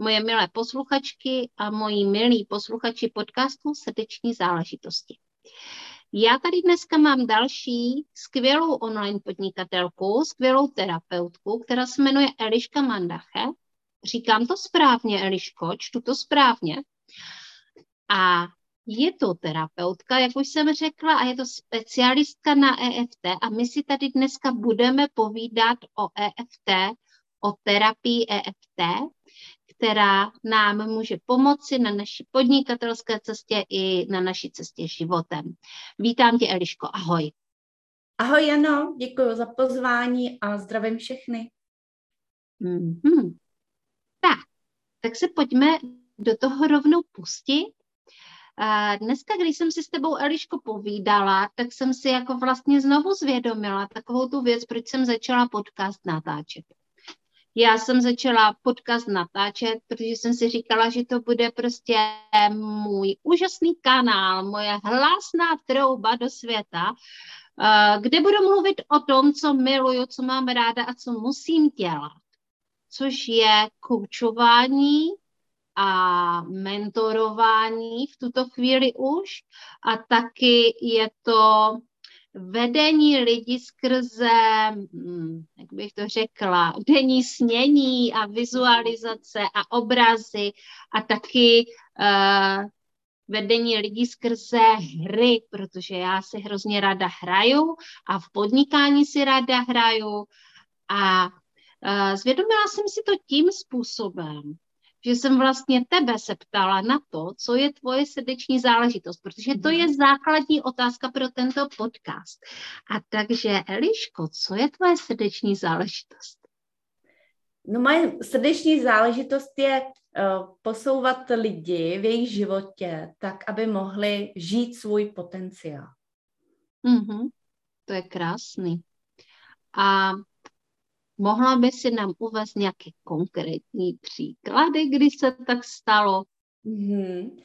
moje milé posluchačky a moji milí posluchači podcastu Srdeční záležitosti. Já tady dneska mám další skvělou online podnikatelku, skvělou terapeutku, která se jmenuje Eliška Mandache. Říkám to správně, Eliško, čtu to správně. A je to terapeutka, jak už jsem řekla, a je to specialistka na EFT. A my si tady dneska budeme povídat o EFT, o terapii EFT, která nám může pomoci na naší podnikatelské cestě i na naší cestě životem. Vítám tě, Eliško, ahoj. Ahoj, Jano, děkuji za pozvání a zdravím všechny. Mm-hmm. Tak, tak se pojďme do toho rovnou pustit. Dneska, když jsem si s tebou, Eliško, povídala, tak jsem si jako vlastně znovu zvědomila takovou tu věc, proč jsem začala podcast natáčet. Já jsem začala podcast natáčet, protože jsem si říkala, že to bude prostě můj úžasný kanál, moje hlasná trouba do světa, eh, kde budu mluvit o tom, co miluju, co mám ráda a co musím dělat. Což je koučování a mentorování v tuto chvíli už a taky je to vedení lidí skrze, hm, jak bych to řekla, denní snění a vizualizace a obrazy a taky uh, vedení lidí skrze hry, protože já si hrozně ráda hraju a v podnikání si ráda hraju. A uh, zvědomila jsem si to tím způsobem, že jsem vlastně tebe se ptala na to, co je tvoje srdeční záležitost, protože to je mhm. základní otázka pro tento podcast. A takže, Eliško, co je tvoje srdeční záležitost? No moje srdeční záležitost je uh, posouvat lidi v jejich životě tak, aby mohli žít svůj potenciál. Mm-hmm. To je krásný. A Mohla by si nám uvést nějaké konkrétní příklady, kdy se tak stalo? Mm-hmm.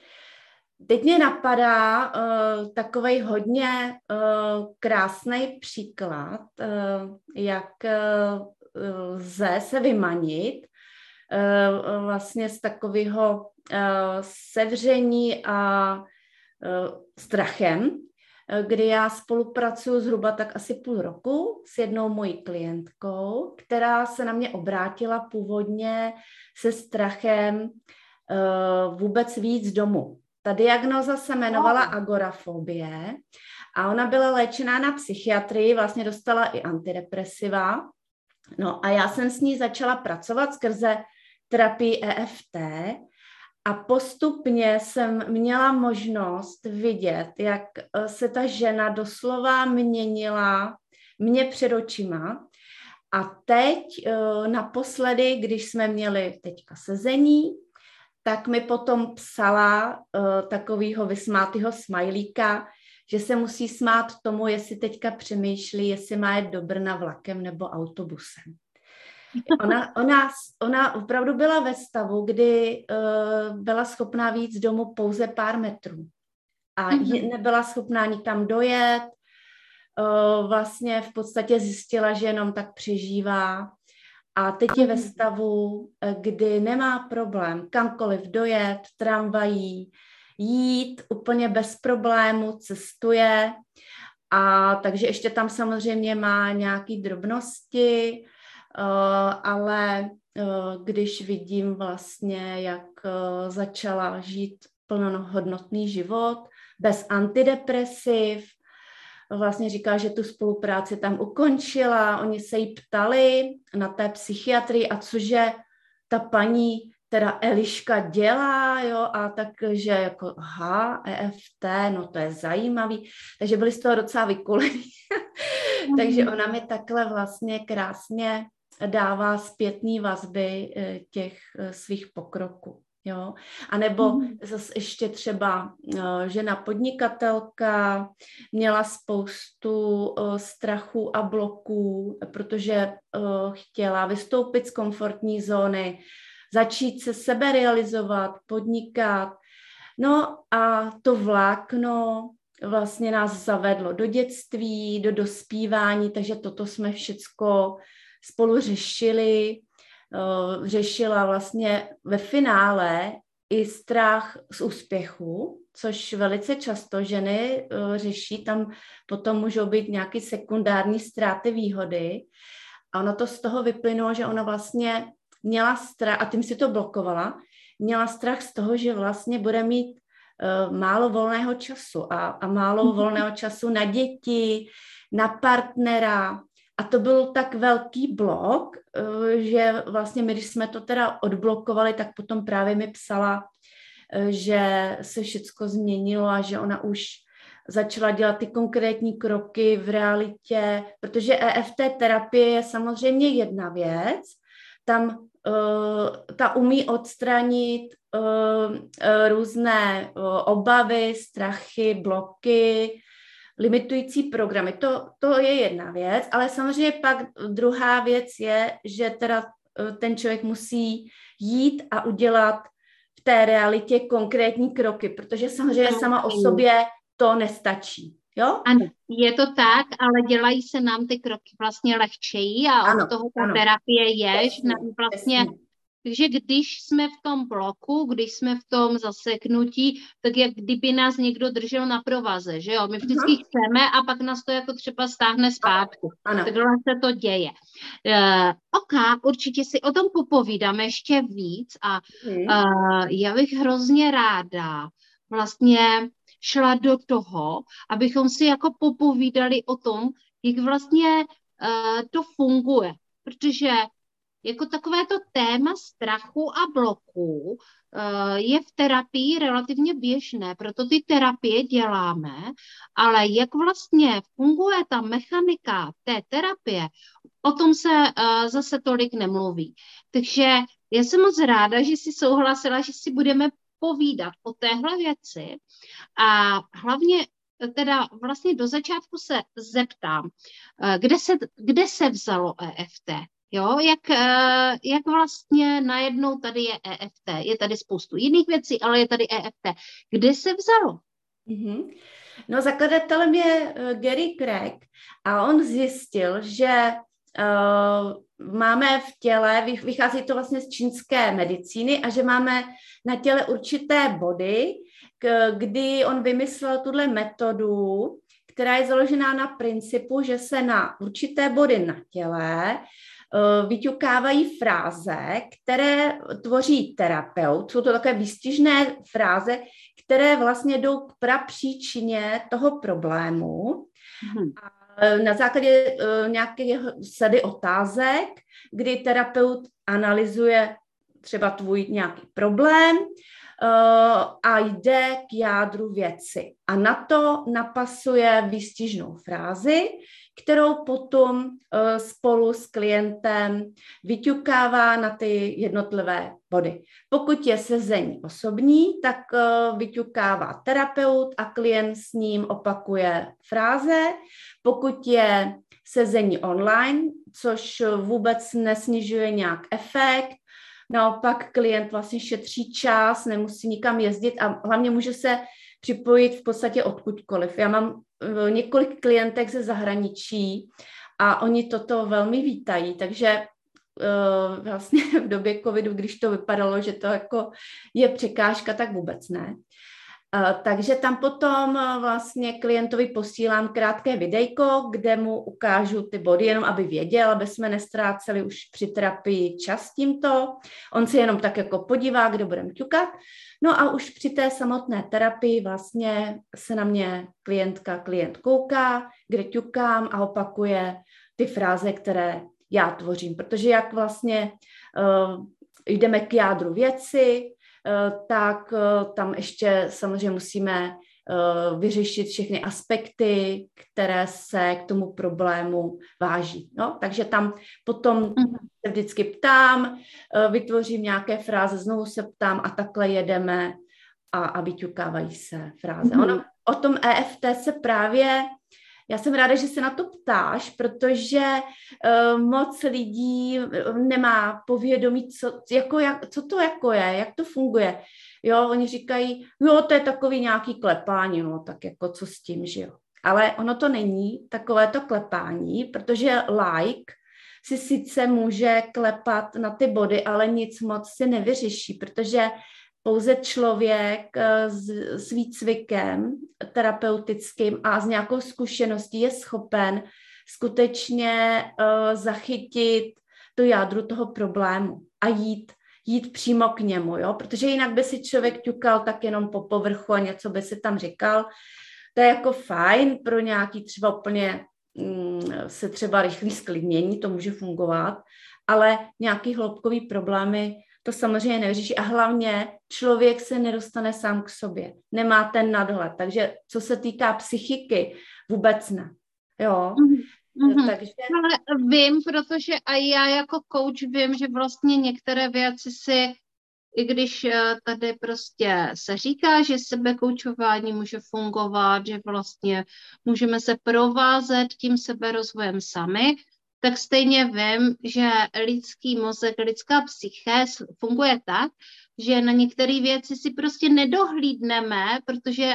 Teď mě napadá uh, takový hodně uh, krásný příklad, uh, jak uh, lze se vymanit uh, vlastně z takového uh, sevření a uh, strachem, Eh, kdy já spolupracuji zhruba tak asi půl roku s jednou mojí klientkou, která se na mě obrátila původně se strachem uh, vůbec víc domů. Ta diagnoza se jmenovala agorafobie a ona byla léčená na psychiatrii, vlastně dostala i antidepresiva. No a já jsem s ní začala pracovat skrze terapii EFT a postupně jsem měla možnost vidět, jak eh, se ta žena doslova měnila mě před očima. A teď eh, naposledy, když jsme měli teďka sezení, tak mi potom psala uh, takovýho vysmátého smajlíka, že se musí smát tomu, jestli teďka přemýšlí, jestli má jet do Brna vlakem nebo autobusem. Ona, ona, ona opravdu byla ve stavu, kdy uh, byla schopná víc domů pouze pár metrů. A mm-hmm. nebyla schopná nikam dojet. Uh, vlastně v podstatě zjistila, že jenom tak přežívá. A teď je ve mhm. stavu, eh, kdy nemá problém kamkoliv dojet, tramvají, jít úplně bez problému, cestuje. A takže ještě tam samozřejmě má nějaké drobnosti, ale eh, když vidím vlastně, jak eh, začala žít plnohodnotný život, bez antidepresiv, vlastně říká, že tu spolupráci tam ukončila, oni se jí ptali na té psychiatrii a cože ta paní teda Eliška dělá, jo, a takže jako, aha, EFT, no to je zajímavý, takže byli z toho docela vykulení. takže ona mi takhle vlastně krásně dává zpětné vazby eh, těch eh, svých pokroků. Jo? A nebo mm. zase ještě třeba žena podnikatelka měla spoustu strachu a bloků, protože chtěla vystoupit z komfortní zóny, začít se sebe realizovat, podnikat. No a to vlákno vlastně nás zavedlo do dětství, do dospívání, takže toto jsme všecko spolu řešili. Eh, řešila vlastně ve finále i strach z úspěchu, což velice často ženy eh, řeší, tam potom můžou být nějaké sekundární ztráty výhody. A ono to z toho vyplynulo, že ona vlastně měla strach, a tím si to blokovala, měla strach z toho, že vlastně bude mít uh, málo volného času a, a málo mm-hmm. volného času na děti, na partnera. A to byl tak velký blok, uh, že vlastně my, když jsme to teda odblokovali, tak potom právě mi psala, uh, že se všecko změnilo a že ona už začala dělat ty konkrétní kroky v realitě, protože EFT terapie je samozřejmě jedna věc, tam uh, ta umí odstranit uh, uh, různé uh, obavy, strachy, bloky, limitující programy. To, to je jedna věc, ale samozřejmě pak druhá věc je, že teda uh, ten člověk musí jít a udělat v té realitě konkrétní kroky, protože samozřejmě sama o sobě to nestačí. Jo? Ano, je to tak, ale dělají se nám ty kroky vlastně lehčeji a ano, od toho ta ano. terapie je, že nám vlastně takže když jsme v tom bloku, když jsme v tom zaseknutí, tak jak kdyby nás někdo držel na provaze, že jo? My vždycky uh-huh. chceme a pak nás to jako třeba stáhne zpátky. Ano. Takhle se to děje. Uh, OK, určitě si o tom popovídáme ještě víc a uh, já bych hrozně ráda vlastně šla do toho, abychom si jako popovídali o tom, jak vlastně uh, to funguje. Protože jako takové to téma strachu a bloků uh, je v terapii relativně běžné, proto ty terapie děláme, ale jak vlastně funguje ta mechanika té terapie, o tom se uh, zase tolik nemluví. Takže já jsem moc ráda, že jsi souhlasila, že si budeme povídat o téhle věci a hlavně teda vlastně do začátku se zeptám, eh, kde se, kde se vzalo EFT? Jo, jak, eh, jak vlastně najednou tady je EFT? Je tady spoustu jiných věcí, ale je tady EFT. Kde se vzalo? Mm-hmm. No zakladatelem je uh, Gary Craig a on zjistil, že uh, máme v těle, vychází to vlastně z čínské medicíny a že máme na těle určité body, k, kdy on vymyslel tuhle metodu, která je založená na principu, že se na určité body na těle vyťukávají fráze, které tvoří terapeut. Jsou to takové výstižné fráze, které vlastně jdou k prapříčině toho problému. Hmm. A Eh, na základě uh, nějaké sady otázek, kdy terapeut analyzuje třeba tvůj nějaký problém uh, a jde k jádru věci. A na to napasuje výstižnou frázi, kterou potom uh, spolu s klientem vyťukává na ty jednotlivé body. Pokud je sezení osobní, tak uh, vyťukává terapeut a klient s ním opakuje fráze. Pokud je sezení online, což vůbec nesnižuje nějak efekt, naopak klient vlastně šetří čas, nemusí nikam jezdit a hlavně může se připojit v podstatě odkudkoliv. Já mám eh, několik klientek ze zahraničí a oni toto velmi vítají, takže uh, vlastně v době covidu, když to vypadalo, že to jako je překážka, tak vůbec ne. Uh, takže tam potom uh, vlastně klientovi posílám krátké videjko, kde mu ukážu ty body, jenom aby věděl, aby jsme nestráceli už při terapii čas tímto. On se jenom tak jako podívá, kde budeme ťukat. No a už při té samotné terapii vlastně se na mě klientka, klient kouká, kde ťukám a opakuje ty fráze, které já tvořím. Protože jak vlastně uh, jdeme k jádru věci, tak uh, tam ještě samozřejmě musíme uh, vyřešit všechny aspekty, které se k tomu problému váží. No, takže tam potom mm-hmm. se vždycky ptám, vytvořím nějaké fráze, znovu se ptám a takhle jedeme a, a vyťukávají se fráze. Mm-hmm. Ono, o tom EFT se právě já jsem ráda, že se na to ptáš, protože uh, moc lidí nemá povědomí, co, jako, jak, co to jako je, jak to funguje. Jo, oni říkají, jo, to je takový nějaký klepání, no, tak jako co s tím, že jo. Ale ono to není takovéto klepání, protože like si sice může klepat na ty body, ale nic moc si nevyřeší, protože pouze člověk eh, s, s výcvikem terapeutickým a s nějakou zkušeností je schopen skutečně uh, zachytit to jádru toho problému a jít jít přímo k němu, jo? protože jinak by si člověk ťukal tak jenom po povrchu a něco by si tam říkal. To je jako fajn pro nějaký třeba úplně mm, se třeba rychlý sklidnění, to může fungovat, ale nějaký hloubkový problémy to samozřejmě nevyřeší. A hlavně člověk se nedostane sám k sobě, nemá ten nadhled, takže co se týká psychiky, vůbec ne. Jo, Mm-hmm. Takže... Ale vím, protože a já jako coach vím, že vlastně některé věci si, i když eh, tady prostě se říká, že sebekoučování může fungovat, že vlastně můžeme se provázet tím seberozvojem sami, tak stejně vím, že lidský mozek, lidská psyché funguje tak, že na některé věci si prostě nedohlídneme, protože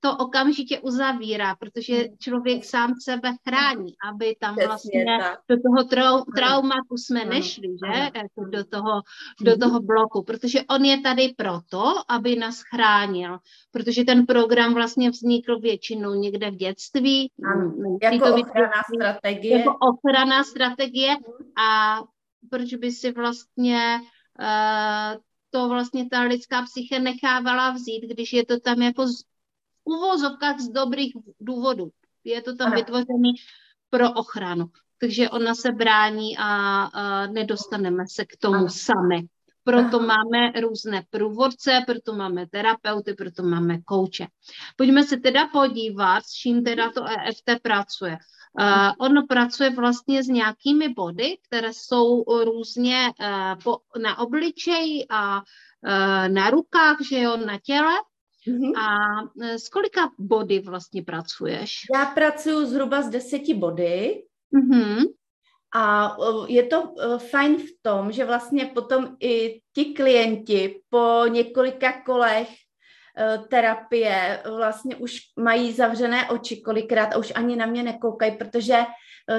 to okamžitě uzavírá, protože hmm. člověk sám sebe chrání, aby tam vlastně do toho trau, traumatu jsme nešli, že? Jako do toho, do hmm. toho bloku, protože on je tady proto, aby nás chránil, protože ten program vlastně vznikl většinou někde v dětství. Ano, jako ochranná strategie. Jako ochranná strategie a proč by si vlastně uh, to vlastně ta lidská psyche nechávala vzít, když je to tam jako uvozovkách z dobrých důvodů. Je to tam Aha. vytvořený pro ochranu. Takže ona se brání a, a nedostaneme se k tomu Aha. sami. Proto Aha. máme různé průvodce, proto máme terapeuty, proto máme kouče. Pojďme se teda podívat, s čím teda to EFT pracuje. Uh, ono pracuje vlastně s nějakými body, které jsou různě uh, po, na obličeji a uh, na rukách, že jo, na těle. Mm-hmm. A e, s kolika body vlastně pracuješ? Já pracuji zhruba s deseti body. Mm-hmm. A je to e, fajn v tom, že vlastně potom i ti klienti po několika kolech e, terapie vlastně už mají zavřené oči kolikrát a už ani na mě nekoukají, protože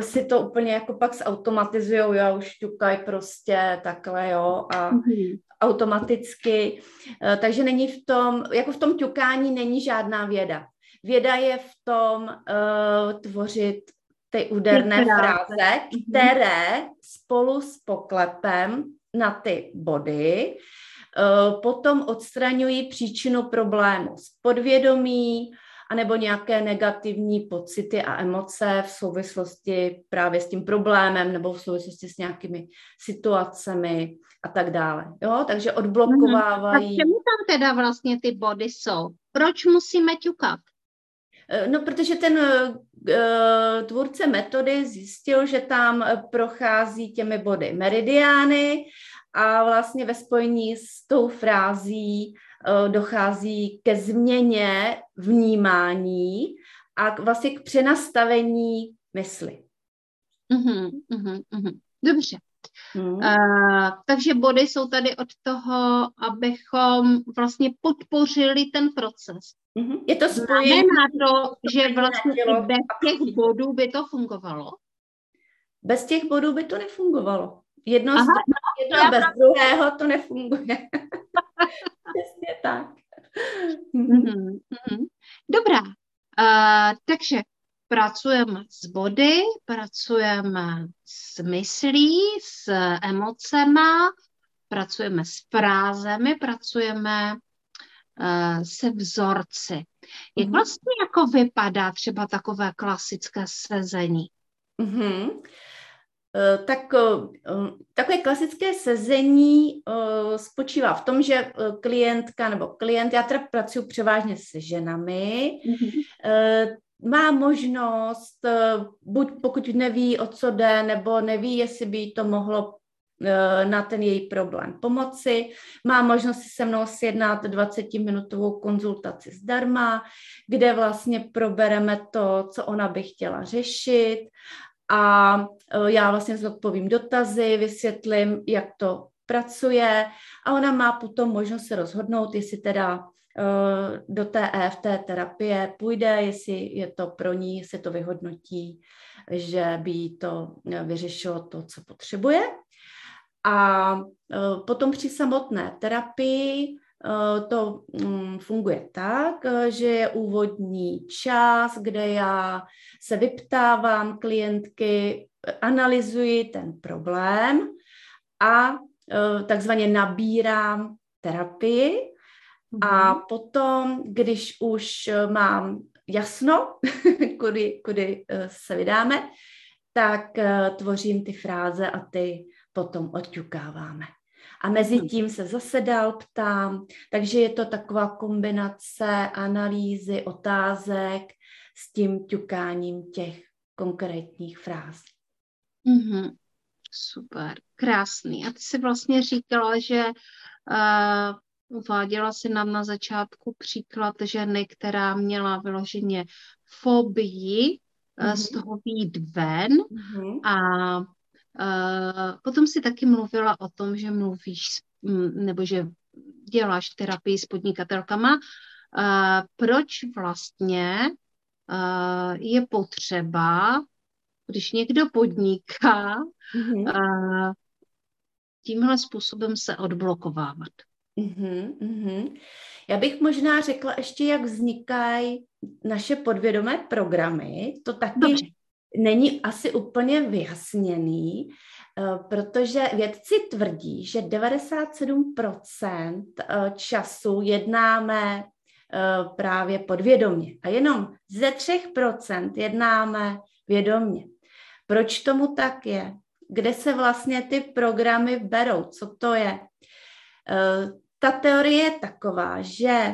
si to úplně jako pak zautomatizujou, já už ťukají prostě takhle, jo, a, mm-hmm automaticky, eh, takže není v tom, jako v tom ťukání není žádná věda. Věda je v tom uh, tvořit ty úderné fráze, mhm. které spolu s poklepem na ty body uh, potom odstraňují příčinu problému z podvědomí, anebo nějaké negativní pocity a emoce v souvislosti právě s tím problémem nebo v souvislosti s nějakými situacemi a tak dále. Jo? Takže odblokovávají. A čemu tam teda vlastně ty body jsou? Proč musíme ťukat? Eh, no, protože ten uh, tvůrce metody zjistil, že tam prochází těmi body meridiány a vlastně ve spojení s tou frází uh, dochází ke změně vnímání a vlastně k přenastavení mysli. Uh-huh, uh-huh, uh-huh. Dobře. Hmm. Uh, takže body jsou tady od toho, abychom vlastně podpořili ten proces. Mm-hmm. Je to spojení. Znamená to, že vlastně bez těch bodů by to fungovalo? Bez těch bodů by to nefungovalo. Jedno, Aha, z, jedno bez druhého to nefunguje. Přesně tak. Mm-hmm. Mm-hmm. Dobrá, uh, takže pracujeme s body, pracujeme s myslí, s emocema, pracujeme s frázemi, pracujeme uh, se vzorci. Jak mm-hmm. vlastně jako vypadá třeba takové klasické sezení? Mm-hmm. Tak takové klasické sezení spočívá v tom, že klientka nebo klient, já teda pracuji převážně se ženami, mm-hmm. má možnost, buď pokud neví, o co jde, nebo neví, jestli by to mohlo Eh, na ten její problém pomoci. Má možnost si se mnou sjednat 20-minutovou konzultaci zdarma, kde vlastně probereme to, co ona by chtěla řešit a eh, já vlastně zodpovím dotazy, vysvětlím, jak to pracuje a ona má potom možnost se rozhodnout, jestli teda eh, do té EFT terapie půjde, jestli je to pro ní, jestli to vyhodnotí, že by jí to vyřešilo to, co potřebuje. A e, potom při samotné terapii e, to mm, funguje tak, e, že je úvodní čas, kde já se vyptávám klientky, analyzuji ten problém a takzvaně nabírám terapii. A mhm. potom, když už mám jasno, kudy, kudy se vydáme, tak tvořím ty fráze a ty potom odťukáváme. A mezi hmm. tím se zase dál ptám, takže je to taková kombinace analýzy, otázek s tím ťukáním těch konkrétních fráz. Mm-hmm. Super, krásný. A ty jsi vlastně říkala, že uh, uváděla si nám na začátku příklad ženy, která měla vyloženě fobii mm-hmm. z toho výjít ven mm-hmm. a potom si taky mluvila o tom, že mluvíš nebo že děláš terapii s podnikatelkama. Eh, proč vlastně eh, je potřeba, když někdo podniká, mm-hmm. tímhle způsobem se odblokovávat? Mm-hmm, mm-hmm. Já bych možná řekla ještě, jak vznikají naše podvědomé programy. To taky Dobře není asi úplně vyjasněný, eh, protože vědci tvrdí, že 97% eh, času jednáme eh, právě podvědomě a jenom ze 3% jednáme vědomě. Proč tomu tak je? Kde se vlastně ty programy berou? Co to je? Ta teorie je taková, že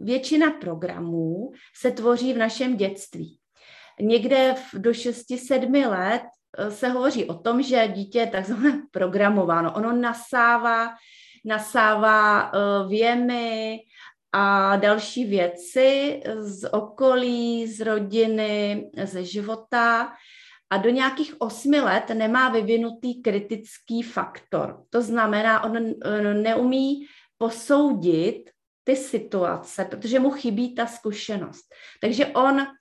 většina programů se tvoří v našem dětství někde do 6-7 let eh, se hovoří o tom, že dítě je takzvané programováno. Ono nasává, nasává uh, věmy a další věci z okolí, z rodiny, ze života a do nějakých osmi let nemá vyvinutý kritický faktor. To znamená, on neumí posoudit ty situace, protože mu chybí ta zkušenost. Takže on Eh,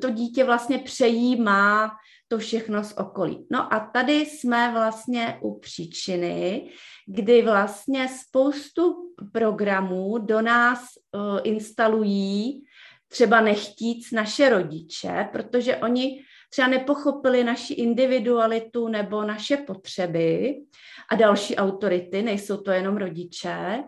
to dítě vlastně přejímá to všechno z okolí. No a tady jsme vlastně u příčiny, kdy vlastně spoustu programů do nás uh, instalují třeba nechtíc naše rodiče, protože oni třeba nepochopili naši individualitu nebo naše potřeby a další autority, nejsou to jenom rodiče.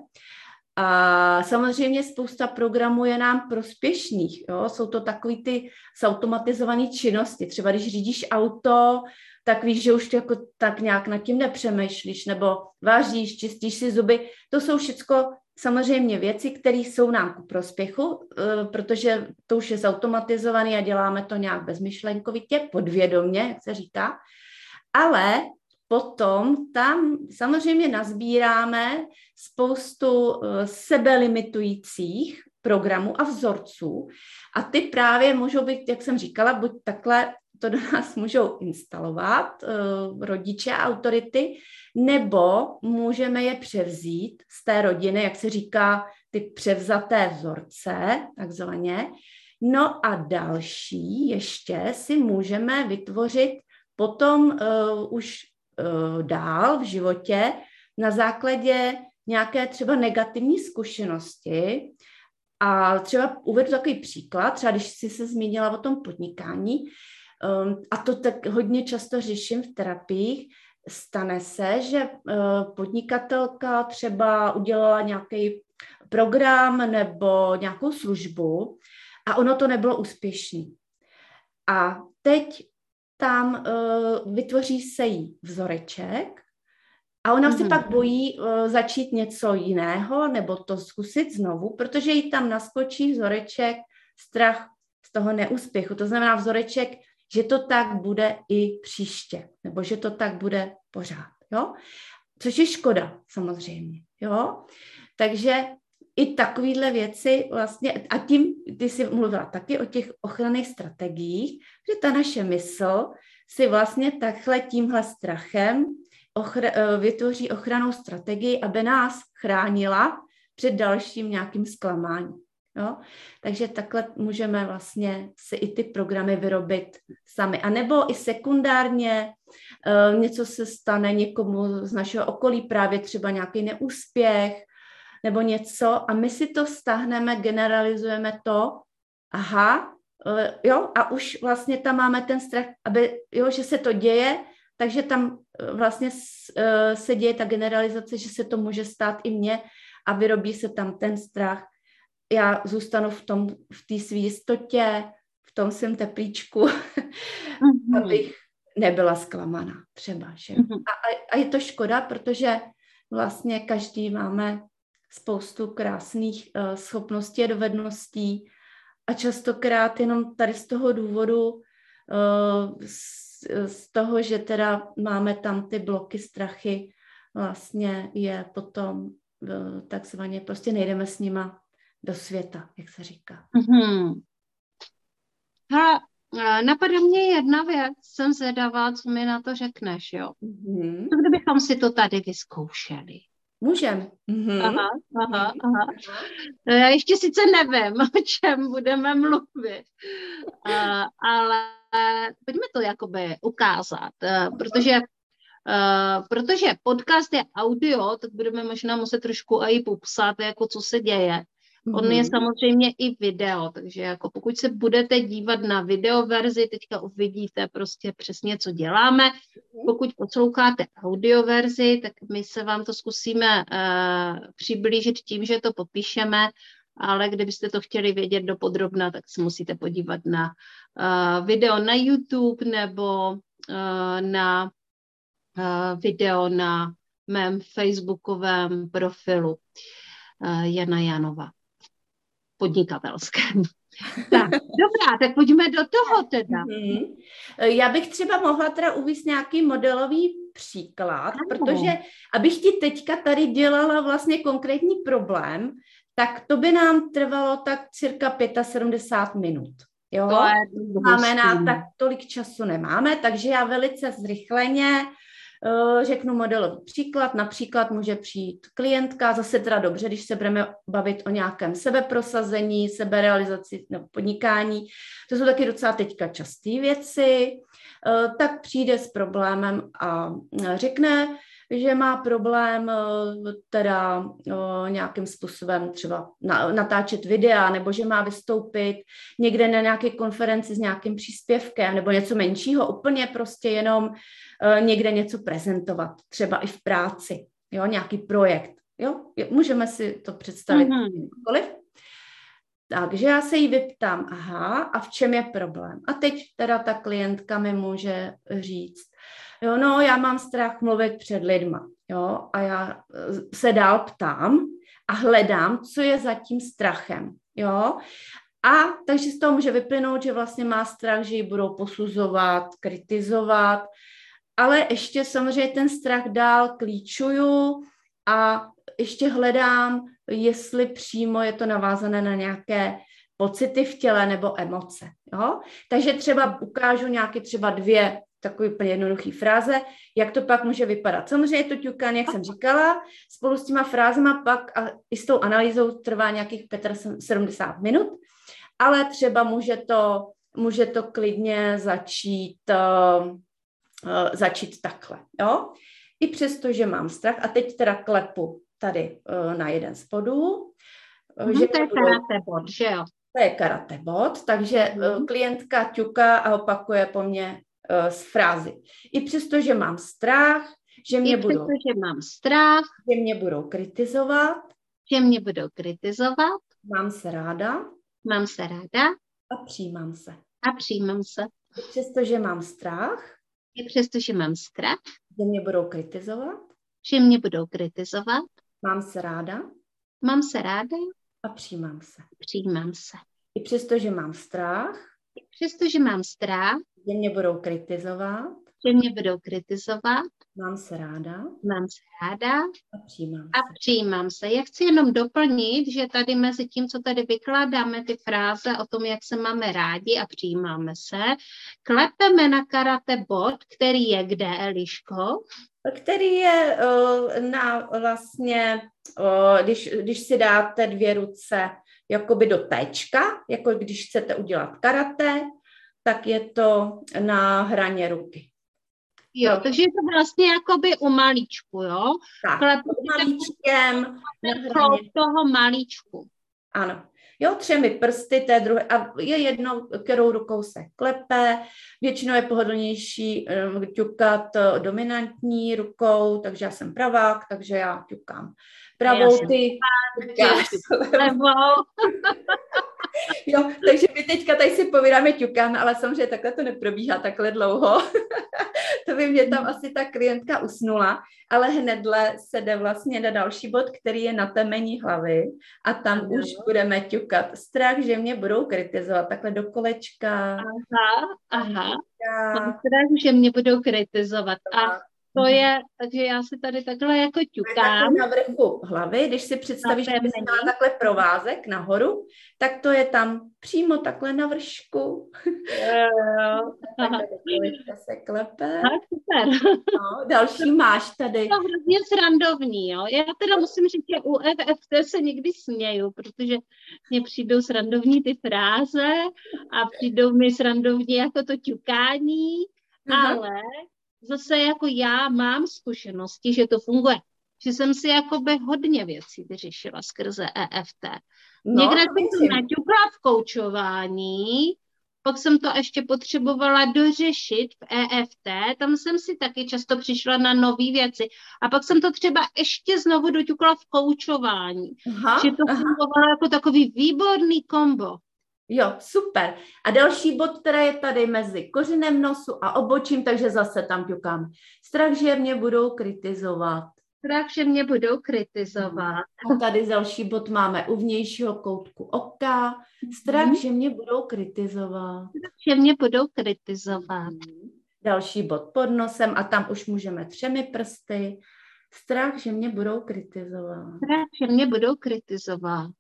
A samozřejmě spousta programů je nám prospěšných. Jo? Jsou to takový ty zautomatizované činnosti. Třeba když řídíš auto, tak víš, že už jako tak nějak nad tím nepřemýšlíš, nebo vážíš, čistíš si zuby. To jsou všechno samozřejmě věci, které jsou nám ku prospěchu, eh, protože to už je zautomatizované a děláme to nějak bezmyšlenkovitě, podvědomně, jak se říká. Ale potom tam samozřejmě nazbíráme spoustu eh, sebelimitujících programů a vzorců a ty právě můžou být, jak jsem říkala, buď takhle to do nás můžou instalovat uh, rodiče a autority, nebo můžeme je převzít z té rodiny, jak se říká, ty převzaté vzorce, takzvaně. No a další ještě si můžeme vytvořit potom uh, už dál v životě na základě nějaké třeba negativní zkušenosti. A třeba uvedu takový příklad, třeba když jsi se zmínila o tom podnikání, um, a to tak hodně často řeším v terapiích, stane se, že uh, podnikatelka třeba udělala nějaký program nebo nějakou službu a ono to nebylo úspěšný. A teď tam uh, vytvoří se jí vzoreček a ona mm-hmm. si mhm. pak bojí uh, začít něco jiného nebo to zkusit znovu, protože jí tam naskočí vzoreček strach z toho neúspěchu. To znamená vzoreček, že to tak bude i příště, nebo že to tak bude pořád. Jo? Což je škoda, samozřejmě. Jo? Takže i takovéhle věci vlastně, a tím ty jsi mluvila taky o těch ochranných strategiích, že ta naše mysl si vlastně takhle tímhle strachem ochra- eh, vytvoří ochranou strategii, aby nás chránila před dalším nějakým zklamáním. Jo? Takže takhle můžeme vlastně si i ty programy vyrobit sami. A nebo i sekundárně uh, něco se stane někomu z našeho okolí, právě třeba nějaký neúspěch nebo něco a my si to stáhneme, generalizujeme to, aha, uh, jo, a už vlastně tam máme ten strach, aby, jo, že se to děje, takže tam uh, vlastně uh, se děje ta generalizace, že se to může stát i mně a vyrobí se tam ten strach já zůstanu v tom, v té své jistotě, v tom svém teplíčku, mm-hmm. abych nebyla zklamaná třeba, že? Mm-hmm. A, a je to škoda, protože vlastně každý máme spoustu krásných uh, schopností a dovedností a častokrát jenom tady z toho důvodu, uh, z, z toho, že teda máme tam ty bloky strachy, vlastně je potom uh, takzvaně, prostě nejdeme s nima do světa, jak se říká. Mm-hmm. Ha, napadá mě jedna věc, jsem zvědavá, co mi na to řekneš, jo. Mm-hmm. Co kdybychom si to tady vyzkoušeli? Můžem. Mm-hmm. Aha, aha, aha. Já ještě sice nevím, o čem budeme mluvit, uh, ale pojďme to jakoby ukázat, uh, protože Uh, protože podcast je audio, tak budeme možná muset trošku i popsat, jako co se děje. On je mhm. samozřejmě i video, takže jako pokud se budete dívat na videoverzi, teďka uvidíte prostě přesně, co děláme. Pokud posloucháte audioverzi, tak my se vám to zkusíme uh, přiblížit tím, že to popíšeme, ale kdybyste to chtěli vědět do podrobna, tak se musíte podívat na uh, video na YouTube nebo uh, na uh, video na mém facebookovém profilu uh, Jana Janova podnikatelském. Tak, dobrá, tak pojďme do toho teda. Mm-hmm. Já bych třeba mohla teda uvést nějaký modelový příklad, ano. protože abych ti teďka tady dělala vlastně konkrétní problém, tak to by nám trvalo tak cirka 75 minut. Jo? To je Znamená, tak tolik času nemáme, takže já velice zrychleně řeknu modelový příklad, například může přijít klientka, zase teda dobře, když se budeme bavit o nějakém sebeprosazení, seberealizaci nebo podnikání, to jsou taky docela teďka časté věci, eh, tak přijde s problémem a řekne, že má problém eh, teda eh, nějakým způsobem třeba natáčet videa, nebo že má vystoupit někde na nějaké konferenci s nějakým příspěvkem, nebo něco menšího, úplně prostě jenom eh, někde něco prezentovat, třeba i v práci, jo, nějaký projekt. Jo, můžeme si to představit mm-hmm. Takže já se jí vyptám, aha, a v čem je problém? A teď teda ta klientka mi může říct, Jo, no, já mám strach mluvit před lidma, jo, a já eh, se dál ptám a hledám, co je za tím strachem, jo. A takže z toho může vyplynout, že vlastně má strach, že ji budou posuzovat, kritizovat, ale ještě samozřejmě ten strach dál klíčuju a ještě hledám, jestli přímo je to navázané na nějaké pocity v těle nebo emoce. Jo? Takže třeba ukážu nějaké třeba dvě takový úplně jednoduchý fráze, jak to pak může vypadat. Samozřejmě je to ťukání, jak jsem říkala, spolu s těma frázema pak a i s tou analýzou trvá nějakých 75 minut, ale třeba může to, může to klidně začít, uh, uh, začít takhle. Jo? I přesto, že mám strach, a teď teda klepu tady uh, na jeden z bodů. Mm, že to je karate bod, že jo? To je karate bod, takže mm. klientka ťuká a opakuje po mně uh, z frázy. I přesto, že mám strach, že mě I budou... přesto, že mám strach, že mě budou kritizovat, že mě budou kritizovat, mám se ráda, mám se ráda a přijímám se. A přijímám se. Přestože mám strach. I přestože mám strach. Že mě budou kritizovat. Že mě budou kritizovat. Mám se ráda. Mám se ráda. A přijímám se. Přijímám se. I přesto, že mám strach. I přesto, že mám strach. Že mě budou kritizovat. Že mě budou kritizovat. Mám se ráda. Mám se ráda. A přijímám se. A přijímám se. Já chci jenom doplnit, že tady mezi tím, co tady vykládáme ty fráze o tom, jak se máme rádi a přijímáme se, klepeme na karate bod, který je kde, Eliško? Který je uh, na vlastně, uh, když, když si dáte dvě ruce jakoby do téčka, jako když chcete udělat karate, tak je to na hraně ruky. Jo, takže je to vlastně jakoby u malíčku, jo? Tak, malíčkem. toho malíčku. Ano. Jo, třemi prsty té druhé, a je jedno, kterou rukou se klepe, většinou je pohodlnější um, ťukat uh, dominantní rukou, takže já jsem pravák, takže já ťukám pravou, ty levou. jo, takže my teďka tady si povídáme ťukáme, ale samozřejmě takhle to neprobíhá takhle dlouho. to by mě tam asi ta klientka usnula, ale hnedle se jde vlastně na další bod, který je na temení hlavy a tam ano. už budeme ťukat. Strach, že mě budou kritizovat takhle do kolečka. Aha, aha. Strach, že mě budou kritizovat. A to mhm. je, takže já si tady takhle jako ťukám. Na vrchu hlavy, když si představíš, že bys měla takhle provázek nahoru, tak to je tam přímo takhle na vršku. Jo, se klepe. A, super. No, další máš tady. To hrozně srandovní, jo. Já teda musím říct, že u FFT se někdy směju, protože mně přijdou srandovní ty fráze a přijdou mi srandovní jako to ťukání, uh-huh. ale zase jako já mám zkušenosti, že to funguje. Že jsem si jakoby hodně věcí vyřešila skrze EFT. No, Někde jsem to naťukla v koučování, pak jsem to ještě potřebovala dořešit v EFT, tam jsem si taky často přišla na nové věci. A pak jsem to třeba ještě znovu doťukla v koučování. Aha, že to aha. fungovalo jako takový výborný kombo. Jo, super. A další bod, který je tady mezi kořenem nosu a obočím, takže zase tam ťukám. Strach, že mě budou kritizovat. Strach, že mě budou kritizovat. A tady další bod máme u vnějšího koutku oka. Strach, hmm. že mě budou kritizovat. Strach, že mě budou kritizovat. Další bod pod nosem a tam už můžeme třemi prsty. Strach, že mě budou kritizovat. Strach, že mě budou kritizovat.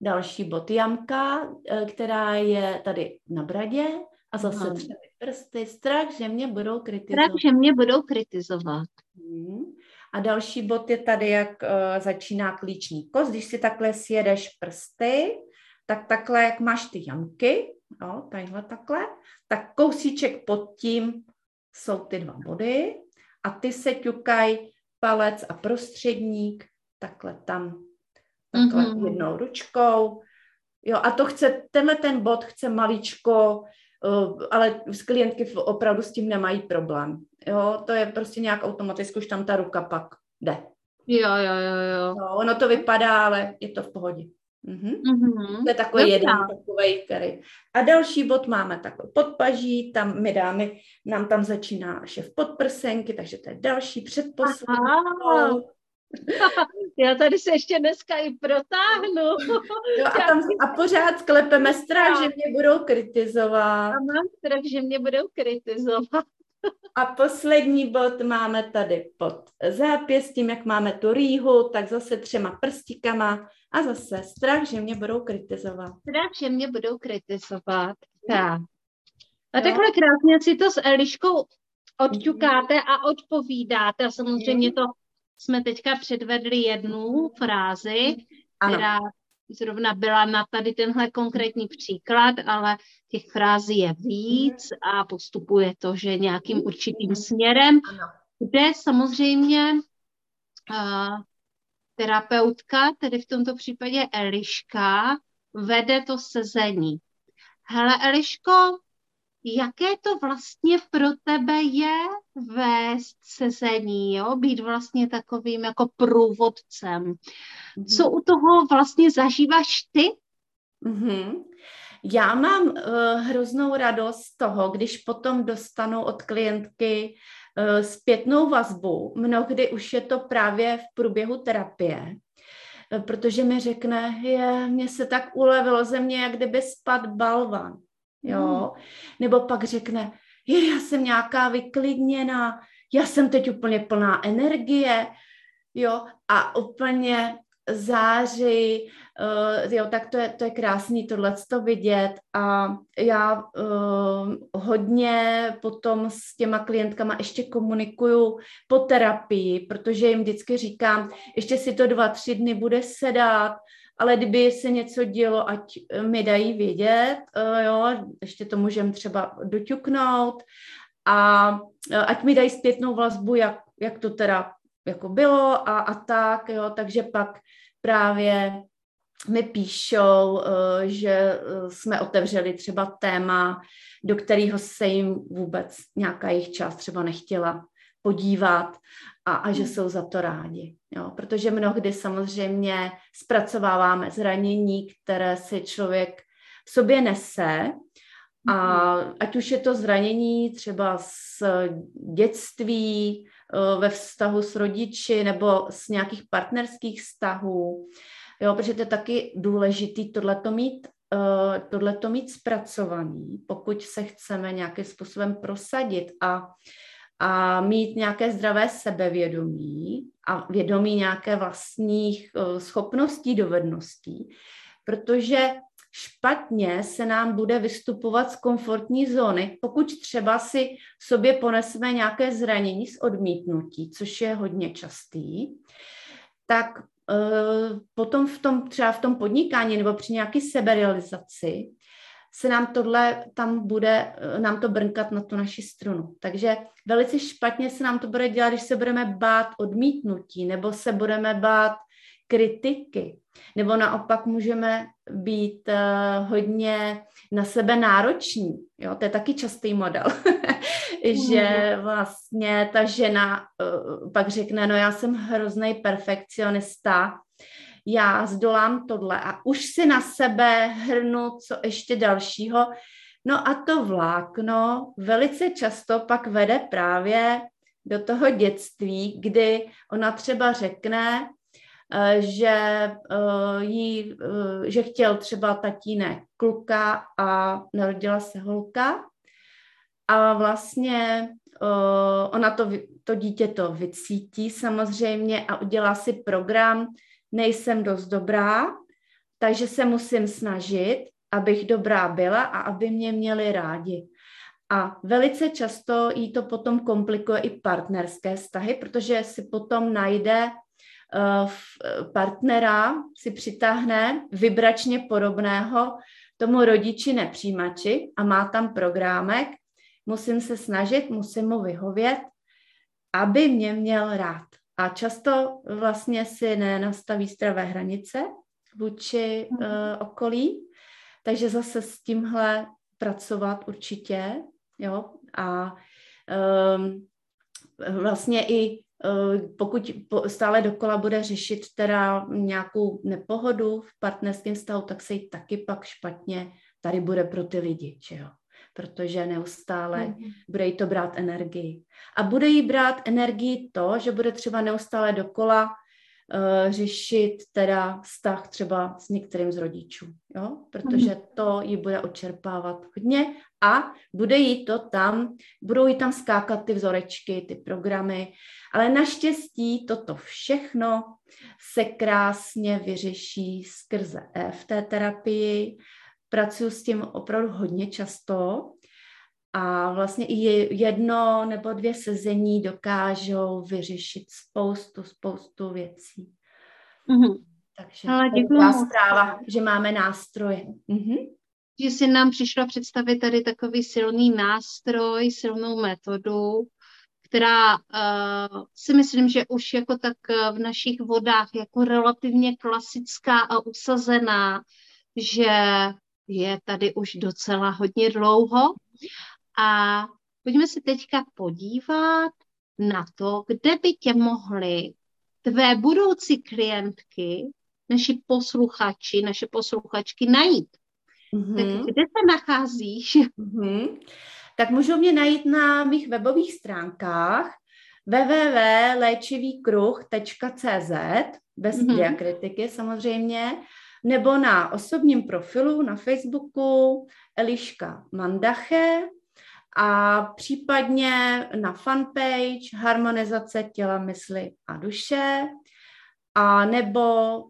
Další bod jamka, eh, která je tady na bradě a zase no. třemi prsty. Strach, že mě budou kritizovat. Strach, že mě budou kritizovat. Hmm. A další bod je tady, jak uh, začíná klíční kost. Když si takhle sjedeš prsty, tak takhle, jak máš ty jamky, jo, tadyhle takhle, tak kousíček pod tím jsou ty dva body a ty se ťukaj palec a prostředník takhle tam takhle mm-hmm. jednou ručkou. Jo, a to chce, tenhle ten bod chce maličko, uh, ale z klientky opravdu s tím nemají problém. Jo, to je prostě nějak automaticky, už tam ta ruka pak jde. Jo, jo, jo, jo. No, ono to vypadá, ale je to v pohodě. Mm-hmm. Mm-hmm. To je takový Dobře. jeden takový, který. A další bod máme takhle podpaží, tam my dáme, nám tam začíná šef podprsenky, takže to je další předposlední. Já tady se ještě dneska i protáhnu. Jo, a, tam, a pořád sklepeme strach, že mě budou kritizovat. A mám strach, že mě budou kritizovat. A poslední bod máme tady pod zápěstím, jak máme tu rýhu, tak zase třema prstíkama a zase strach, že mě budou kritizovat. Strach, že mě budou kritizovat. Tak. A takhle krásně si to s Eliškou odťukáte a odpovídáte a samozřejmě to jsme teďka předvedli jednu frázi, ano. která zrovna byla na tady tenhle konkrétní příklad, ale těch frází je víc a postupuje to, že nějakým určitým směrem, kde samozřejmě uh, terapeutka, tedy v tomto případě Eliška, vede to sezení. Hele, Eliško, jaké to vlastně pro tebe je vést sezení, jo? být vlastně takovým jako průvodcem. Mm-hmm. Co u toho vlastně zažíváš ty? Mm-hmm. Já mám uh, hroznou radost z toho, když potom dostanu od klientky uh, zpětnou vazbu. Mnohdy už je to právě v průběhu terapie, uh, protože mi řekne, je, mně se tak ulevilo ze mě, jak kdyby spad balvan. Jo? Mm. Nebo pak řekne, je, já jsem nějaká vyklidněná, já jsem teď úplně plná energie, jo, a úplně září, uh, jo, tak to je, to je krásný tohle to vidět a já uh, hodně potom s těma klientkama ještě komunikuju po terapii, protože jim vždycky říkám, ještě si to dva, tři dny bude sedat, ale kdyby se něco dělo, ať mi dají vědět, uh, jo, ještě to můžeme třeba doťuknout. A uh, ať mi dají zpětnou vazbu, jak, jak to teda jako bylo a, a tak, jo, takže pak právě mi píšou, eh, že eh, jsme otevřeli třeba téma, do kterého se jim vůbec nějaká jejich část třeba nechtěla podívat a, a že hmm. jsou za to rádi. Jo? Protože mnohdy samozřejmě zpracováváme zranění, které si člověk v sobě nese a hmm. ať už je to zranění třeba z dětství, Eh, ve vztahu s rodiči nebo s nějakých partnerských vztahů, jo, protože to je taky důležitý tohleto mít, uh, tohleto mít zpracovaný, pokud se chceme nějakým způsobem prosadit a, a mít nějaké zdravé sebevědomí a vědomí nějaké vlastních uh, schopností, dovedností, protože špatně se nám bude vystupovat z komfortní zóny, pokud třeba si sobě poneseme nějaké zranění z odmítnutí, což je hodně častý, tak uh, potom v tom, třeba v tom podnikání nebo při nějaké seberealizaci se nám tohle tam bude, uh, nám to brnkat na tu naši strunu. Takže velice špatně se nám to bude dělat, když se budeme bát odmítnutí nebo se budeme bát kritiky. Nebo naopak můžeme být uh, hodně na sebe nároční. Jo? To je taky častý model, že mhm. vlastně ta žena uh, pak řekne, no já jsem hrozný perfekcionista, já zdolám tohle a už si na sebe hrnu co ještě dalšího. No a to vlákno velice často pak vede právě do toho dětství, kdy ona třeba řekne, Eh, že, eh, jí, eh, že chtěl třeba tatínek kluka a narodila se holka a vlastně ona to, to dítě to vycítí samozřejmě a udělá si program, nejsem dost dobrá, takže se musím snažit, abych dobrá byla a aby mě měli rádi. A velice často jí to potom komplikuje i partnerské vztahy, protože si potom najde Eh, partnera si přitáhne vybračně podobného tomu rodiči nepřijímači a má tam programek, musím se snažit, musím mu vyhovět, aby mě měl rád. A často vlastně si nenastaví zdravé hranice vůči uh, okolí, takže zase s tímhle pracovat určitě, jo, a um, vlastně i Eh, pokud stále dokola bude řešit teda nějakou nepohodu v partnerském vztahu, tak se jí taky pak špatně tady bude pro ty lidi, že jo? Protože neustále mm-hmm. bude jí to brát energii. A bude jí brát energii to, že bude třeba neustále dokola uh, řešit teda vztah třeba s některým z rodičů, jo? protože mm-hmm. to ji bude očerpávat hodně a bude jí to tam, budou jí tam skákat ty vzorečky, ty programy, ale naštěstí toto všechno se krásně vyřeší skrze EFT terapii. Pracuji s tím opravdu hodně často a vlastně i jedno nebo dvě sezení dokážou vyřešit spoustu, spoustu věcí. Mm-hmm. Takže Ale to je zpráva, že máme nástroje. Mm-hmm. Že si nám přišla představit tady takový silný nástroj, silnou metodu, která uh, si myslím, že už jako tak uh, v našich vodách jako relativně klasická a usazená, že je tady už docela hodně dlouho. A pojďme se teďka podívat na to, kde by tě mohly tvé budoucí klientky, naši posluchači, naše posluchačky najít. Mm-hmm. Tak kde se nacházíš? Mm-hmm. Tak můžou mě najít na mých webových stránkách www.léčivýkruh.cz bez mm-hmm. diakritiky samozřejmě, nebo na osobním profilu na Facebooku Eliška Mandache a případně na fanpage Harmonizace těla, mysli a duše a nebo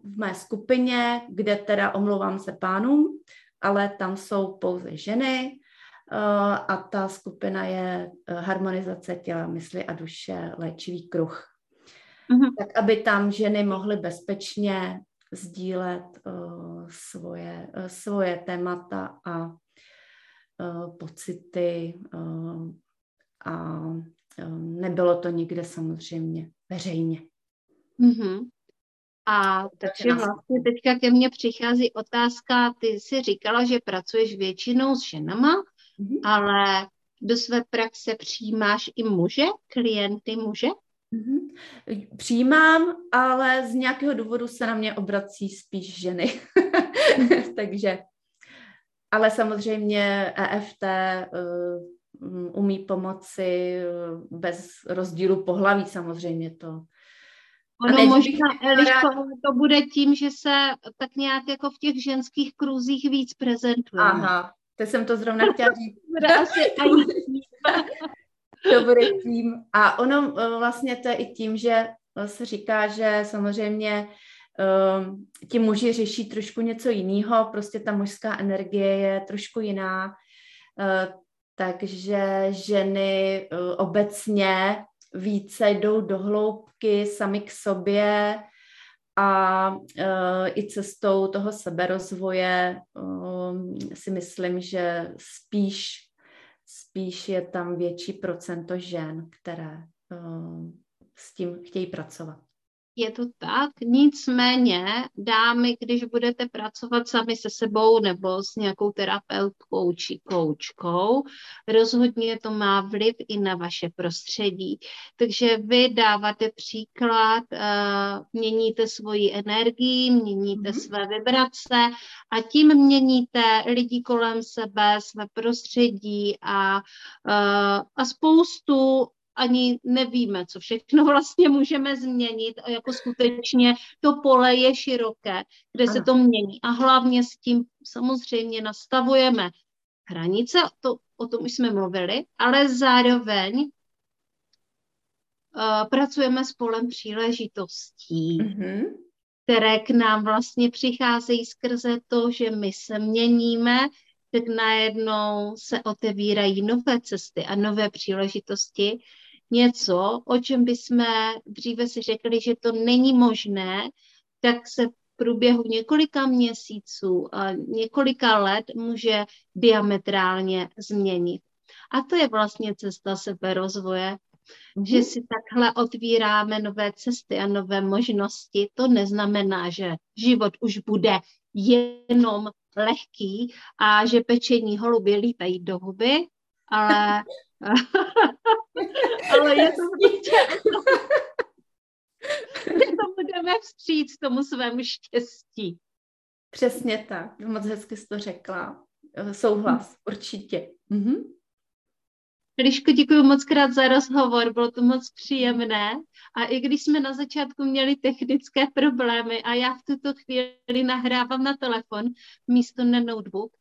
v mé skupině, kde teda omlouvám se pánům, ale tam jsou pouze ženy eh, a ta skupina je eh, harmonizace těla, mysli a duše, léčivý kruh. Mm-hmm. Tak aby tam ženy mohly bezpečně sdílet uh, svoje, uh, svoje témata a uh, pocity a nebylo to nikde samozřejmě veřejně. Mm-hmm. A takže vlastně teďka ke mně přichází otázka, ty jsi říkala, že pracuješ většinou s ženama, mm-hmm. ale do své praxe přijímáš i muže, klienty muže? Mm-hmm. Přijímám, ale z nějakého důvodu se na mě obrací spíš ženy. Takže, ale samozřejmě EFT uh, umí pomoci bez rozdílu pohlaví samozřejmě to. Ono možná, Eliško, to bude tím, že se tak nějak jako v těch ženských kruzích víc prezentuje. Aha, to jsem to zrovna chtěla říct. to bude tím. A ono eh, vlastně to je i tím, že se říká, že samozřejmě um, ti muži řeší trošku něco jiného, prostě ta mužská energie je trošku jiná, uh, takže ženy uh, obecně více jdou do hloubky sami k sobě a uh, i cestou toho seberozvoje uh, si myslím, že spíš spíš je tam větší procento žen, které uh, s tím chtějí pracovat. Je to tak, nicméně dámy, když budete pracovat sami se sebou nebo s nějakou terapeutkou či koučkou, rozhodně to má vliv i na vaše prostředí. Takže vy dáváte příklad, uh, měníte svoji energii, měníte mm-hmm. své vibrace a tím měníte lidi kolem sebe, své prostředí a, uh, a spoustu ani nevíme, co všechno vlastně můžeme změnit a jako skutečně to pole je široké, kde se to mění. A hlavně s tím samozřejmě nastavujeme hranice, to, o tom už jsme mluvili, ale zároveň uh, pracujeme s polem příležitostí, mm-hmm. které k nám vlastně přicházejí skrze to, že my se měníme, tak najednou se otevírají nové cesty a nové příležitosti, něco, o čem bychom dříve si řekli, že to není možné, tak se v průběhu několika měsíců a několika let může diametrálně změnit. A to je vlastně cesta seberozvoje, mm-hmm. že si takhle otvíráme nové cesty a nové možnosti. To neznamená, že život už bude jenom lehký a že pečení holuby lítají do huby, ale Ale je to prostě... to budeme vstříc tomu svému štěstí. Přesně tak, moc hezky jsi to řekla. Souhlas, určitě. Mhm. Liško, děkuji moc krát za rozhovor, bylo to moc příjemné. A i když jsme na začátku měli technické problémy a já v tuto chvíli nahrávám na telefon místo na notebook,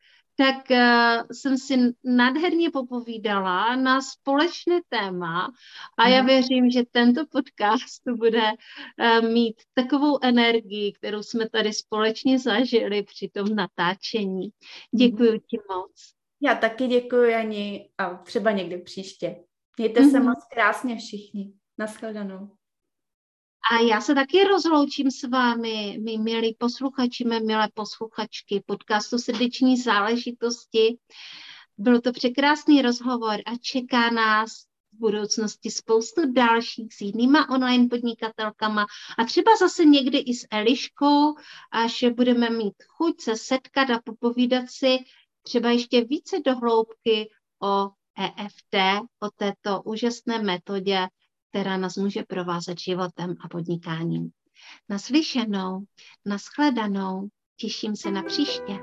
tak uh, jsem si nádherně popovídala na společné téma a já mhm. věřím, že tento podcast bude uh, mít takovou energii, kterou jsme tady společně zažili při tom natáčení. Děkuji mm. ti moc. Já taky děkuji, Ani, a třeba někdy příště. Mějte mm-hmm. se moc krásně všichni. Naschledanou. A já se taky rozloučím s vámi, my milí posluchači, mé milé posluchačky podcastu Srdeční záležitosti. Byl to překrásný rozhovor a čeká nás v budoucnosti spoustu dalších s jinýma online podnikatelkama a třeba zase někdy i s Eliškou, až budeme mít chuť se setkat a popovídat si třeba ještě více dohloubky o EFT, o této úžasné metodě, která nás může provázet životem a podnikáním. Naslyšenou, naschledanou, těším se na příště.